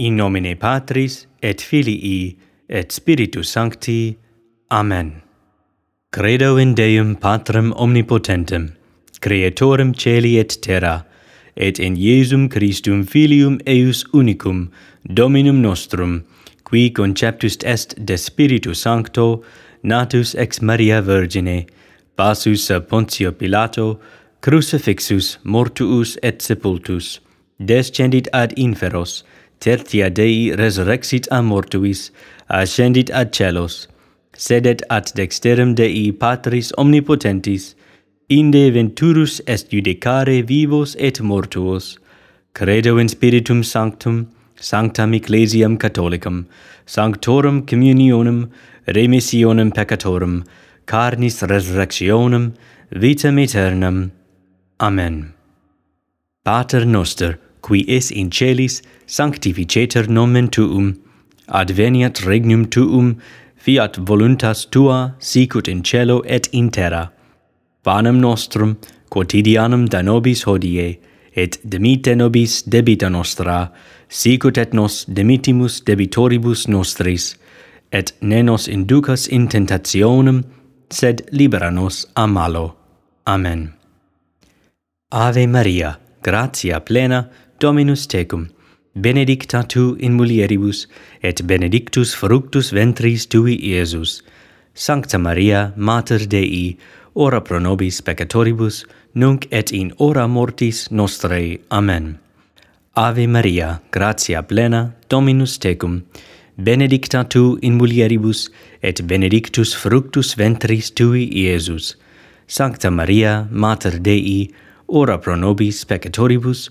In nomine Patris et Filii et Spiritus Sancti. Amen. Credo in Deum Patrem omnipotentem, creatorem celi et terra, et in Iesum Christum Filium eius unicum, Dominum nostrum, qui conceptus est de Spiritu Sancto, natus ex Maria Virgine, passus sub Pontio Pilato, crucifixus, mortuus et sepultus, descendit ad inferos, tertia Dei resurrexit a mortuis, ascendit ad celos, sedet ad dexterem Dei Patris omnipotentis, inde venturus est judicare vivos et mortuos. Credo in Spiritum Sanctum, Sanctam Ecclesiam Catholicam, Sanctorum Communionem, Remissionem Peccatorum, Carnis Resurrectionem, Vitam Aeternam. Amen. Pater Noster, qui es in celis sanctificetur nomen tuum, adveniat regnum tuum, fiat voluntas tua sicut in cielo et in terra. Panem nostrum quotidianum da nobis hodie, et demite nobis debita nostra, sicut et nos demitimus debitoribus nostris, et ne nos inducas in tentationem, sed libera nos a malo. Amen. Ave Maria, gratia plena, Dominus tecum, benedicta tu in mulieribus, et benedictus fructus ventris tui, Iesus. Sancta Maria, Mater Dei, ora pro nobis peccatoribus, nunc et in hora mortis nostrae. Amen. Ave Maria, gratia plena, Dominus tecum, benedicta tu in mulieribus, et benedictus fructus ventris tui, Iesus. Sancta Maria, Mater Dei, ora pro nobis peccatoribus,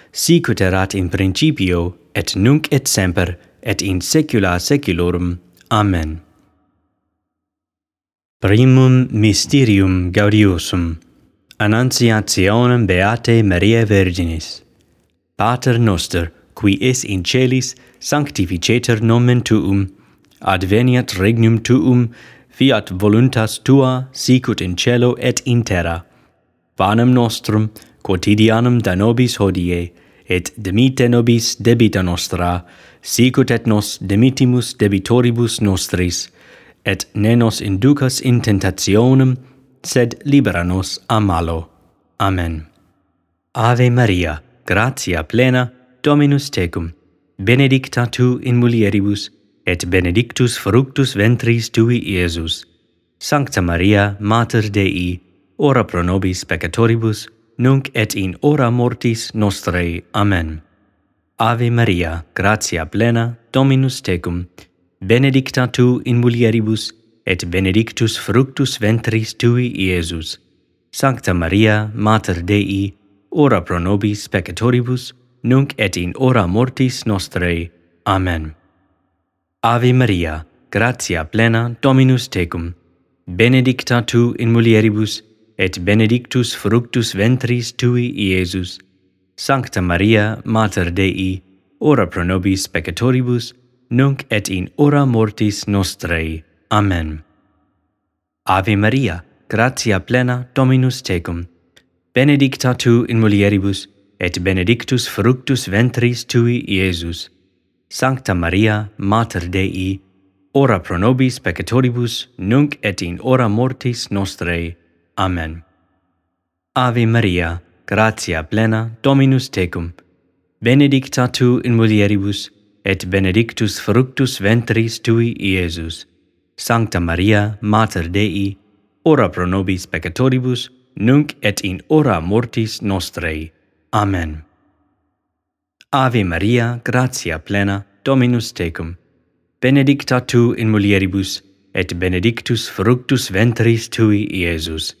sicut erat in principio, et nunc et semper, et in saecula saeculorum. Amen. Primum mysterium gaudiosum. Annunciationem Beatae Mariae Virginis. Pater noster, qui es in celis, sanctificetur nomen tuum, adveniat regnum tuum, fiat voluntas tua sicut in cielo et in terra. Panem nostrum quotidianum da nobis hodie et demite nobis debita nostra, sicut et nos demitimus debitoribus nostris, et ne nos inducas in tentationem, sed libera nos a malo. Amen. Ave Maria, gratia plena, Dominus tecum, benedicta tu in mulieribus, et benedictus fructus ventris tui, Iesus. Sancta Maria, Mater Dei, ora pro nobis peccatoribus, nunc et in ora mortis nostrae. Amen. Ave Maria, gratia plena, Dominus tecum, benedicta tu in mulieribus, et benedictus fructus ventris tui, Iesus. Sancta Maria, Mater Dei, ora pro nobis peccatoribus, nunc et in ora mortis nostrae. Amen. Ave Maria, gratia plena, Dominus tecum, benedicta tu in mulieribus, et benedictus fructus ventris tui, Iesus. Sancta Maria, Mater Dei, ora pro nobis peccatoribus, nunc et in hora mortis nostrae. Amen. Ave Maria, gratia plena Dominus tecum, benedicta tu in mulieribus, et benedictus fructus ventris tui, Iesus. Sancta Maria, Mater Dei, ora pro nobis peccatoribus, nunc et in hora mortis nostrae. Amen. Ave Maria, gratia plena, Dominus tecum, benedicta tu in mulieribus, et benedictus fructus ventris tui, Iesus. Sancta Maria, Mater Dei, ora pro nobis peccatoribus, nunc et in ora mortis nostrae. Amen. Ave Maria, gratia plena, Dominus tecum, benedicta tu in mulieribus, et benedictus fructus ventris tui, Iesus.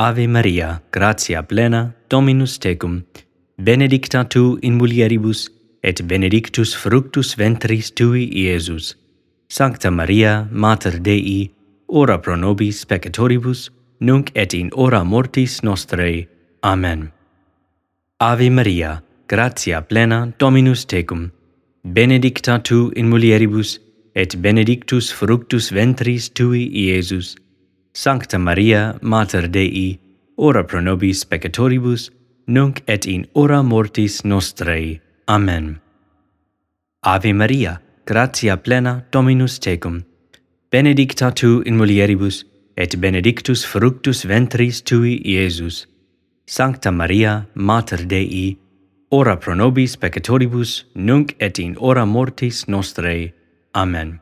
Ave Maria, gratia plena, Dominus tecum, benedicta tu in mulieribus, et benedictus fructus ventris tui, Iesus. Sancta Maria, Mater Dei, ora pro nobis peccatoribus, nunc et in hora mortis nostrae. Amen. Ave Maria, gratia plena, Dominus tecum, benedicta tu in mulieribus, et benedictus fructus ventris tui, Iesus. Sancta Maria, Mater Dei, ora pro nobis peccatoribus, nunc et in hora mortis nostrae. Amen. Ave Maria, gratia plena Dominus tecum, benedicta tu in mulieribus, et benedictus fructus ventris tui, Iesus. Sancta Maria, Mater Dei, ora pro nobis peccatoribus, nunc et in hora mortis nostrae. Amen.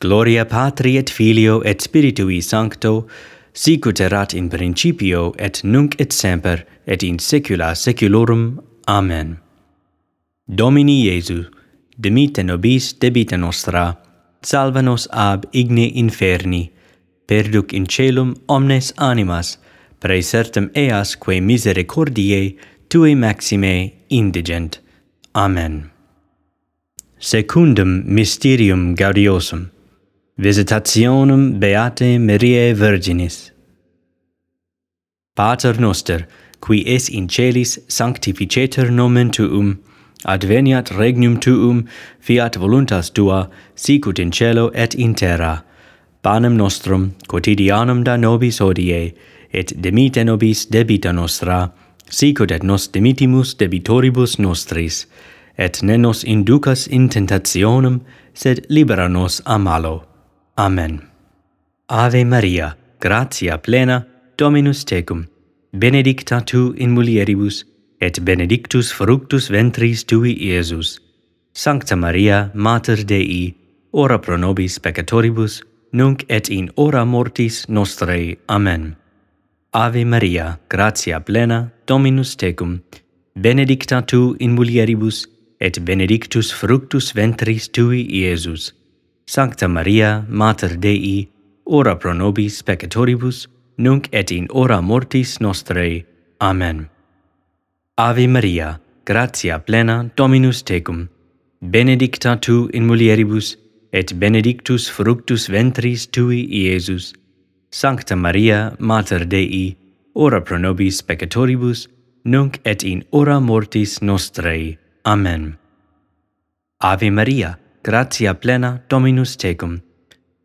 Gloria Patri et Filio et Spiritui Sancto, sicut erat in principio et nunc et semper et in saecula saeculorum. Amen. Domini Iesu, dimitte nobis debita nostra, salva nos ab igne inferni, perduc in celum omnes animas, praesertem eas quae misericordiae tue maxime indigent. Amen. Secundum mysterium gaudiosum Visitationem Beate Mariae Virginis. Pater noster, qui es in celis sanctificetur nomen tuum, adveniat regnum tuum, fiat voluntas tua, sicut in cielo et in terra. Panem nostrum quotidianum da nobis hodie, et demite nobis debita nostra, sicut et nos demitimus debitoribus nostris, et ne nos inducas in tentationem, sed libera nos a malo. Amen. Ave Maria, gratia plena, Dominus tecum, benedicta tu in mulieribus, et benedictus fructus ventris tui, Iesus. Sancta Maria, Mater Dei, ora pro nobis peccatoribus, nunc et in hora mortis nostrae. Amen. Ave Maria, gratia plena, Dominus tecum, benedicta tu in mulieribus, et benedictus fructus ventris tui, Iesus. Sancta Maria, Mater Dei, ora pro nobis peccatoribus, nunc et in hora mortis nostrae. Amen. Ave Maria, gratia plena Dominus tecum, benedicta tu in mulieribus, et benedictus fructus ventris tui, Iesus. Sancta Maria, Mater Dei, ora pro nobis peccatoribus, nunc et in hora mortis nostrae. Amen. Ave Maria, gratia plena Dominus tecum.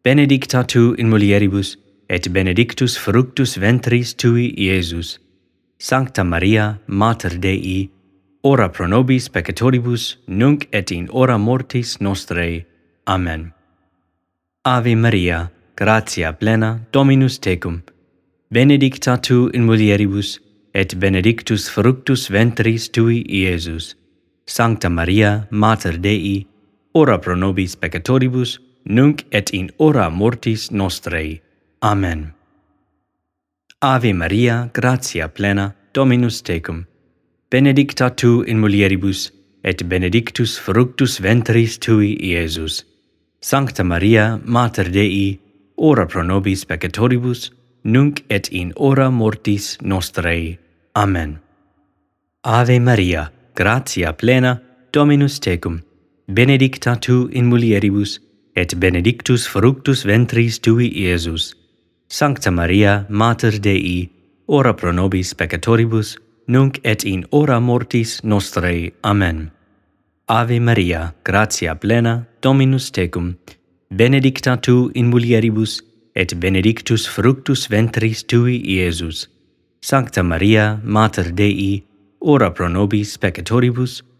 Benedicta tu in mulieribus, et benedictus fructus ventris tui, Iesus. Sancta Maria, Mater Dei, ora pro nobis peccatoribus, nunc et in hora mortis nostrae. Amen. Ave Maria, gratia plena Dominus tecum, benedicta tu in mulieribus, et benedictus fructus ventris tui, Iesus. Sancta Maria, Mater Dei, ora pro nobis peccatoribus, nunc et in ora mortis nostrae. Amen. Ave Maria, gratia plena, Dominus tecum, benedicta tu in mulieribus, et benedictus fructus ventris tui, Iesus. Sancta Maria, Mater Dei, ora pro nobis peccatoribus, nunc et in ora mortis nostrae. Amen. Ave Maria, gratia plena, Dominus tecum, benedicta tu in mulieribus, et benedictus fructus ventris tui Iesus. Sancta Maria, Mater Dei, ora pro nobis peccatoribus, nunc et in hora mortis nostrae. Amen. Ave Maria, gratia plena, Dominus tecum, benedicta tu in mulieribus, et benedictus fructus ventris tui, Iesus. Sancta Maria, Mater Dei, ora pro nobis peccatoribus,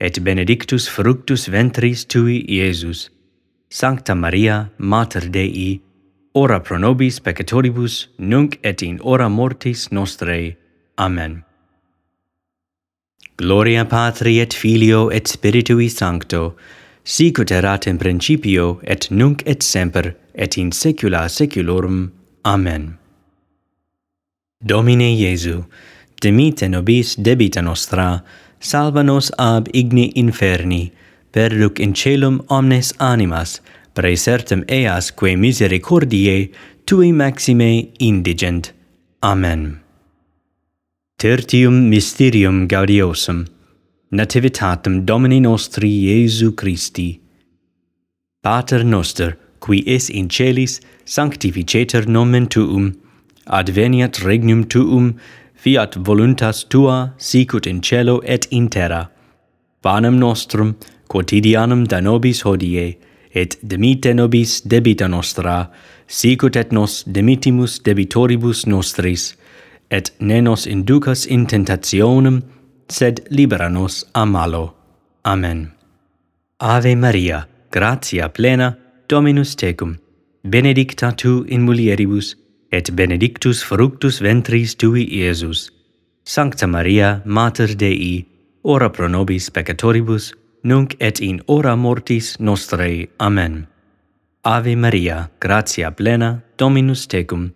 et benedictus fructus ventris tui, Iesus. Sancta Maria, Mater Dei, ora pro nobis peccatoribus, nunc et in hora mortis nostrae. Amen. Gloria Patri et Filio et Spiritui Sancto, sicut erat in principio et nunc et semper et in saecula saeculorum. Amen. Domine Iesu, dimite nobis debita nostra, salva nos ab igni inferni, perduc in celum omnes animas, praesertem eas quae misericordiae tui maxime indigent. Amen. Tertium mysterium gaudiosum, nativitatem Domini nostri Iesu Christi. Pater noster, qui es in celis, sanctificetur nomen tuum, adveniat regnum tuum, fiat voluntas tua sicut in cielo et in terra. Panem nostrum quotidianum da nobis hodie, et demitte nobis debita nostra, sicut et nos demittimus debitoribus nostris, et ne nos inducas in tentationem, sed libera nos a malo. Amen. Ave Maria, gratia plena, Dominus tecum, benedicta tu in mulieribus, et benedictus fructus ventris tui Iesus. Sancta Maria, Mater Dei, ora pro nobis peccatoribus, nunc et in hora mortis nostrae. Amen. Ave Maria, gratia plena, Dominus tecum,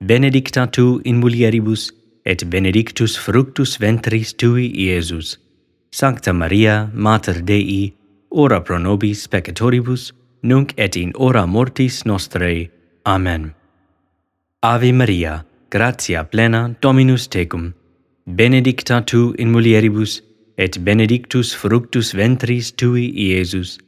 benedicta tu in mulieribus, et benedictus fructus ventris tui, Iesus. Sancta Maria, Mater Dei, ora pro nobis peccatoribus, nunc et in hora mortis nostrae. Amen. Ave Maria, gratia plena Dominus tecum, benedicta tu in mulieribus, et benedictus fructus ventris tui, Iesus.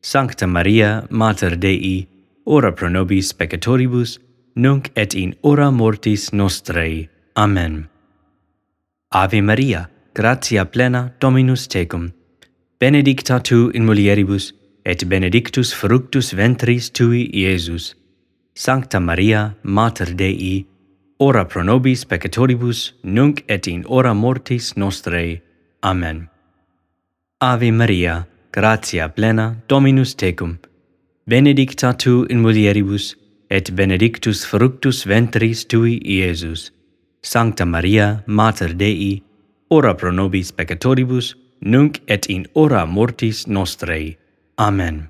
Sancta Maria, Mater Dei, ora pro nobis peccatoribus, nunc et in hora mortis nostrae. Amen. Ave Maria, gratia plena Dominus tecum, benedicta tu in mulieribus, et benedictus fructus ventris tui, Iesus. Sancta Maria, Mater Dei, ora pro nobis peccatoribus, nunc et in hora mortis nostrae. Amen. Ave Maria, gratia plena, Dominus tecum, benedicta tu in mulieribus, et benedictus fructus ventris tui, Iesus. Sancta Maria, Mater Dei, ora pro nobis peccatoribus, nunc et in hora mortis nostrae. Amen.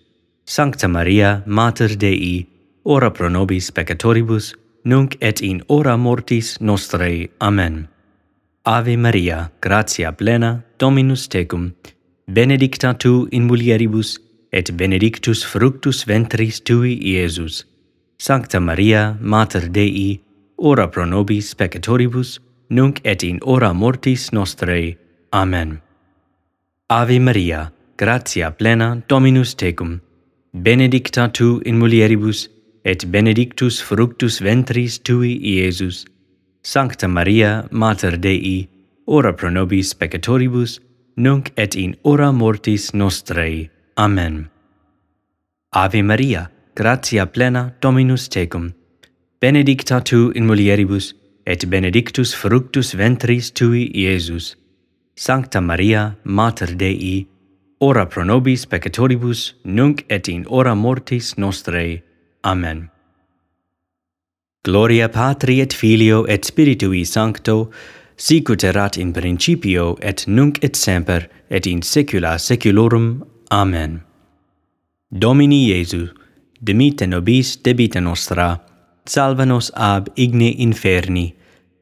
Sancta Maria, Mater Dei, ora pro nobis peccatoribus, nunc et in hora mortis nostrae. Amen. Ave Maria, gratia plena, Dominus tecum, benedicta tu in mulieribus, et benedictus fructus ventris tui, Iesus. Sancta Maria, Mater Dei, ora pro nobis peccatoribus, nunc et in hora mortis nostrae. Amen. Ave Maria, gratia plena, Dominus tecum, benedicta tu in mulieribus, et benedictus fructus ventris tui, Iesus. Sancta Maria, Mater Dei, ora pro nobis peccatoribus, nunc et in ora mortis nostrae. Amen. Ave Maria, gratia plena Dominus tecum, benedicta tu in mulieribus, et benedictus fructus ventris tui, Iesus. Sancta Maria, Mater Dei, ora pro nobis peccatoribus, nunc et in hora mortis nostrae. Amen. Gloria Patri et Filio et Spiritui Sancto, sicut erat in principio et nunc et semper et in saecula saeculorum. Amen. Domini Iesu, dimite nobis debita nostra, salva nos ab igne inferni,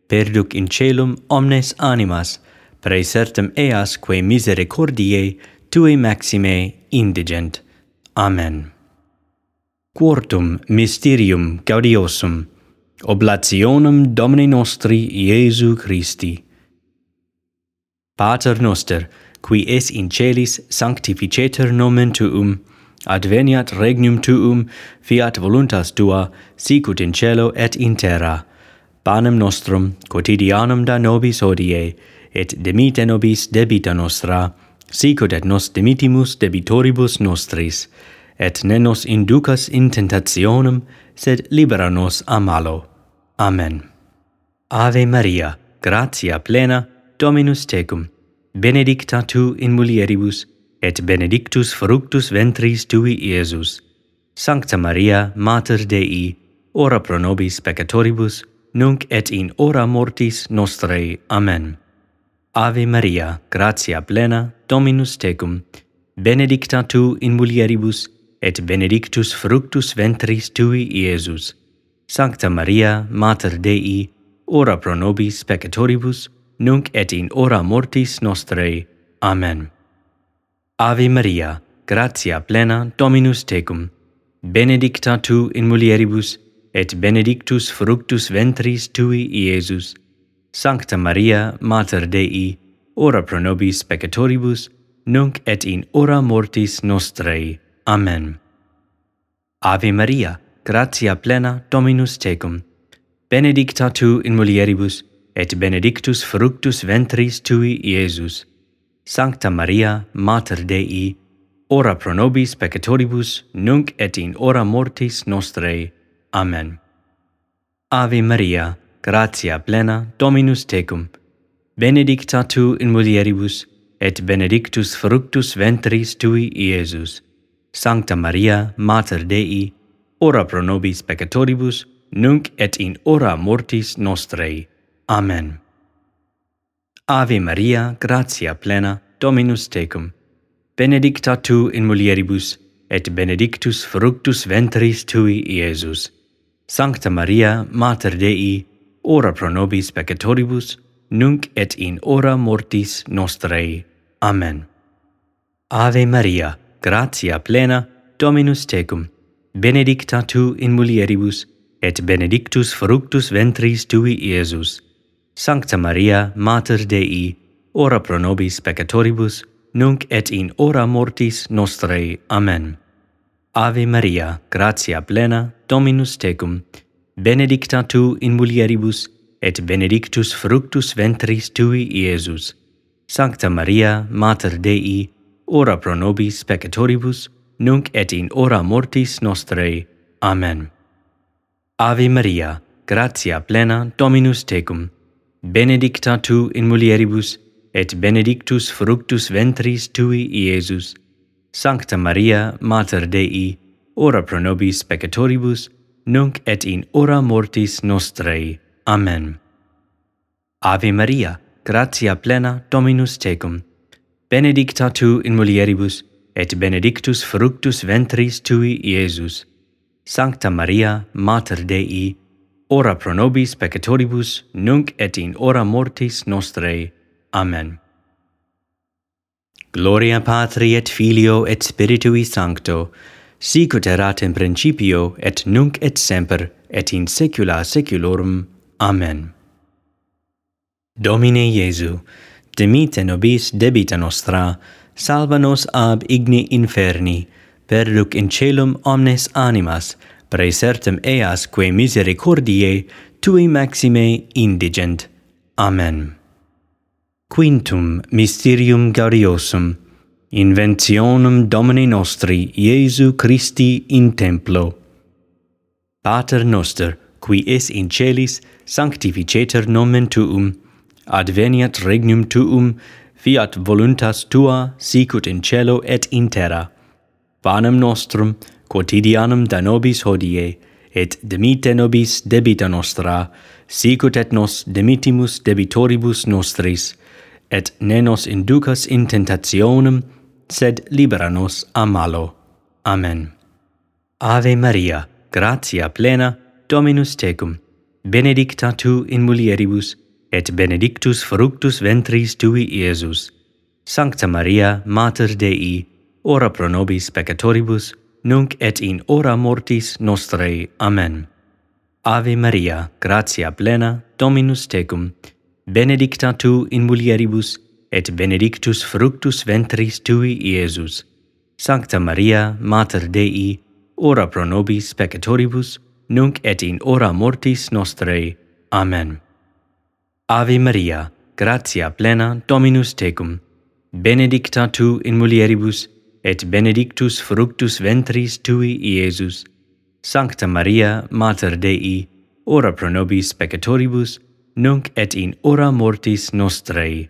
perduc in celum omnes animas, praesertem eas quae misericordiae tui maxime indigent. Amen. Quartum mysterium gaudiosum, oblationum Domini nostri Iesu Christi. Pater noster, qui es in celis sanctificetur nomen tuum, adveniat regnum tuum, fiat voluntas tua, sicut in cielo et in terra. Panem nostrum quotidianum da nobis hodie, et demite nobis debita nostra, sicut et nos dimitimus debitoribus nostris, et ne nos inducas in tentationem, sed libera nos a malo. Amen. Ave Maria, gratia plena, Dominus tecum, benedicta tu in mulieribus, et benedictus fructus ventris tui, Iesus. Sancta Maria, Mater Dei, ora pro nobis peccatoribus, nunc et in hora mortis nostrae. Amen. Ave Maria, gratia plena, Dominus tecum, benedicta tu in mulieribus, et benedictus fructus ventris tui, Iesus. Sancta Maria, Mater Dei, ora pro nobis peccatoribus, nunc et in hora mortis nostrae. Amen. Ave Maria, gratia plena, Dominus tecum, benedicta tu in mulieribus, et benedictus fructus ventris tui, Iesus. Sancta Maria, Mater Dei, ora pro nobis peccatoribus, nunc et in ora mortis nostrae. Amen. Ave Maria, gratia plena Dominus tecum, benedicta tu in mulieribus, et benedictus fructus ventris tui, Iesus. Sancta Maria, Mater Dei, ora pro nobis peccatoribus, nunc et in hora mortis nostrae. Amen. Ave Maria, gratia plena Dominus tecum, benedicta tu in mulieribus, et benedictus fructus ventris tui, Iesus. Sancta Maria, Mater Dei, ora pro nobis peccatoribus, nunc et in hora mortis nostrae. Amen. Ave Maria, gratia plena, Dominus tecum, benedicta tu in mulieribus, et benedictus fructus ventris tui, Iesus. Sancta Maria, Mater Dei, ora pro nobis peccatoribus, nunc et in hora mortis nostrae. Amen. Ave Maria, gratia plena, Dominus tecum, benedicta tu in mulieribus, et benedictus fructus ventris tui, Iesus. Sancta Maria, Mater Dei, ora pro nobis peccatoribus, nunc et in hora mortis nostrae. Amen. Ave Maria, gratia plena, Dominus tecum, benedicta tu in mulieribus, et benedictus fructus ventris tui, Iesus. Sancta Maria, Mater Dei, ora pro nobis peccatoribus, nunc et in hora mortis nostrae. Amen. Ave Maria, gratia plena Dominus tecum, benedicta tu in mulieribus, et benedictus fructus ventris tui, Iesus. Sancta Maria, Mater Dei, ora pro nobis peccatoribus, nunc et in hora mortis nostrae. Amen. Ave Maria, gratia plena Dominus tecum, benedicta tu in mulieribus, et benedictus fructus ventris tui, Iesus. Sancta Maria, Mater Dei, ora pro nobis peccatoribus, nunc et in hora mortis nostrae. Amen. Gloria Patri et Filio et Spiritui Sancto, sicut erat in principio et nunc et semper et in saecula saeculorum. Amen. Domine Iesu, dimite nobis debita nostra, salva nos ab igne inferni, perduc in celum omnes animas, praesertem eas quae misericordiae tui maxime indigent. Amen. Quintum mysterium gaudiosum inventionem Domini nostri Iesu Christi in templo. Pater noster, qui es in celis, sanctificetur nomen tuum, adveniat regnum tuum, fiat voluntas tua, sicut in cielo et in terra. Panem nostrum quotidianum da nobis hodie, et demite nobis debita nostra, sicut et nos demitimus debitoribus nostris, et ne nos inducas in tentationem, sed libera nos a malo. Amen. Ave Maria, gratia plena, Dominus tecum, benedicta tu in mulieribus, et benedictus fructus ventris tui, Iesus. Sancta Maria, Mater Dei, ora pro nobis peccatoribus, nunc et in hora mortis nostrae. Amen. Ave Maria, gratia plena, Dominus tecum, benedicta tu in mulieribus, et benedictus fructus ventris tui, Iesus. Sancta Maria, Mater Dei, ora pro nobis peccatoribus, nunc et in hora mortis nostrae. Amen. Ave Maria, gratia plena Dominus tecum, benedicta tu in mulieribus, et benedictus fructus ventris tui, Iesus. Sancta Maria, Mater Dei, ora pro nobis peccatoribus, nunc et in hora mortis nostrae.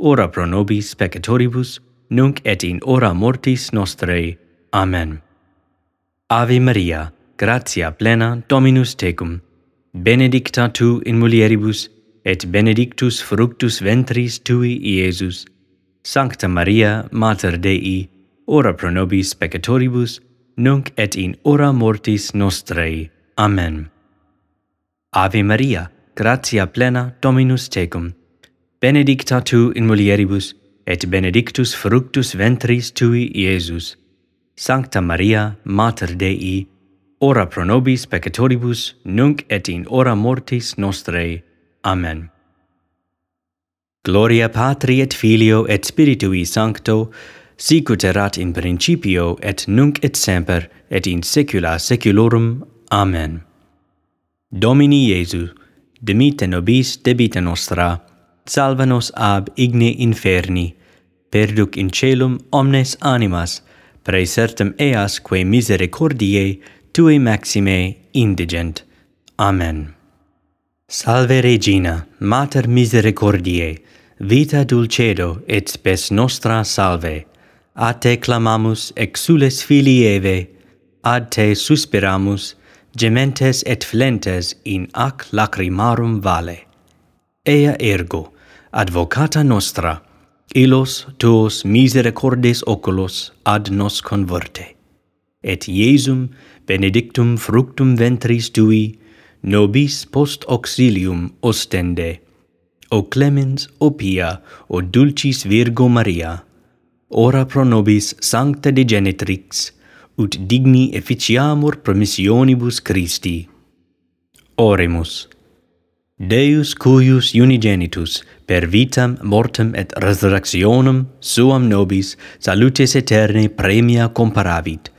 ora pro nobis peccatoribus, nunc et in hora mortis nostrae. Amen. Ave Maria, gratia plena Dominus tecum, benedicta tu in mulieribus, et benedictus fructus ventris tui, Iesus. Sancta Maria, Mater Dei, ora pro nobis peccatoribus, nunc et in hora mortis nostrae. Amen. Ave Maria, gratia plena Dominus tecum, benedicta tu in mulieribus, et benedictus fructus ventris tui, Iesus. Sancta Maria, Mater Dei, ora pro nobis peccatoribus, nunc et in hora mortis nostrae. Amen. Gloria Patri et Filio et Spiritui Sancto, sicut erat in principio et nunc et semper et in saecula saeculorum. Amen. Domini Iesu, dimite nobis debita nostra, salva nos ab igne inferni, perduc in celum omnes animas, praesertem eas quae misericordiae tue maxime indigent. Amen. Salve Regina, Mater Misericordiae, vita dulcedo et spes nostra salve. A te clamamus exules filii Eve, ad te suspiramus, gementes et flentes in ac lacrimarum vale ea ergo, advocata nostra, illos tuos misericordes oculos ad nos converte. Et Iesum benedictum fructum ventris tui, nobis post auxilium ostende. O clemens, o pia, o dulcis Virgo Maria, ora pro nobis sancta de genitrix, ut digni efficiamur promissionibus Christi. Oremus. Deus cuius unigenitus per vitam, mortem et resurrectionem suam nobis salutes aeternae premia comparavit,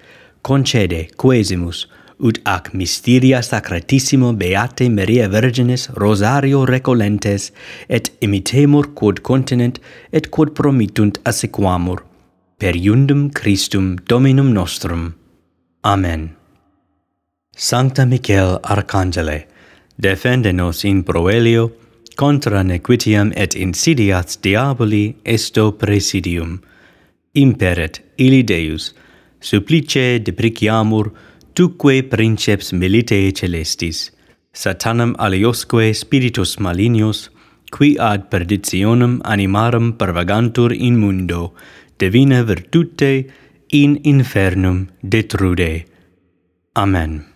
concede quesimus ut ac mysteria sacratissimo beate Maria Virginis rosario recolentes et imitemur quod continent et quod promittunt assequamur per iundum Christum Dominum nostrum. Amen. Sancta Michael Arcangele, defende nos in proelio, contra nequitiam et insidias diaboli esto presidium. Imperet, ili Deus, supplice depriciamur, tuque princeps militae celestis, satanam aliosque spiritus malignos, qui ad perditionem animarum pervagantur in mundo, divina virtute in infernum detrude. Amen.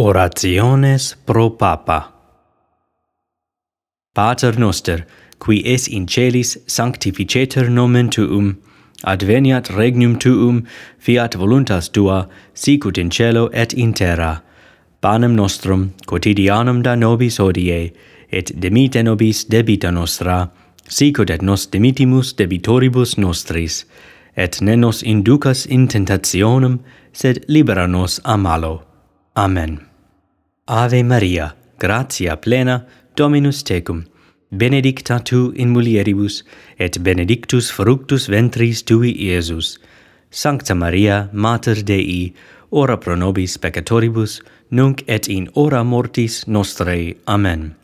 Orationes pro Papa Pater noster, qui es in celis sanctificetur nomen tuum, adveniat regnum tuum, fiat voluntas tua, sicut in cielo et in terra. Panem nostrum quotidianum da nobis hodie, et demite nobis debita nostra, sicut et nos demitimus debitoribus nostris, et ne nos inducas in tentationem, sed libera nos a malo. Amen. Ave Maria, gratia plena, Dominus tecum, benedicta tu in mulieribus, et benedictus fructus ventris tui, Iesus. Sancta Maria, Mater Dei, ora pro nobis peccatoribus, nunc et in hora mortis nostrae. Amen.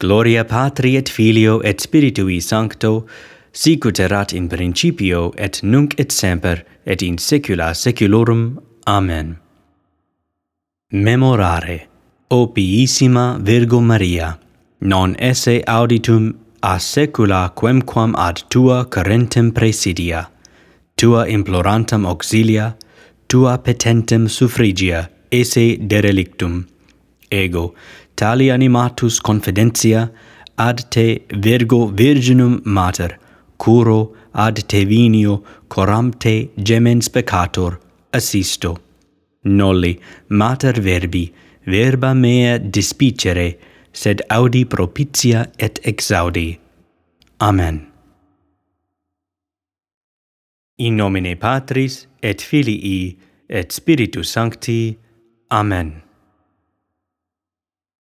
Gloria Patri et Filio et Spiritui Sancto, sicut erat in principio et nunc et semper et in saecula saeculorum. Amen memorare. O piissima Virgo Maria, non esse auditum a secula quemquam ad tua carentem presidia, tua implorantam auxilia, tua petentem suffrigia esse derelictum. Ego, tali animatus confidentia ad te Virgo Virginum Mater, curo ad te vinio coram te gemens peccator, assisto nolli, mater verbi, verba mea dispicere, sed audi propitia et exaudi. Amen. In nomine Patris et Filii et Spiritus Sancti. Amen.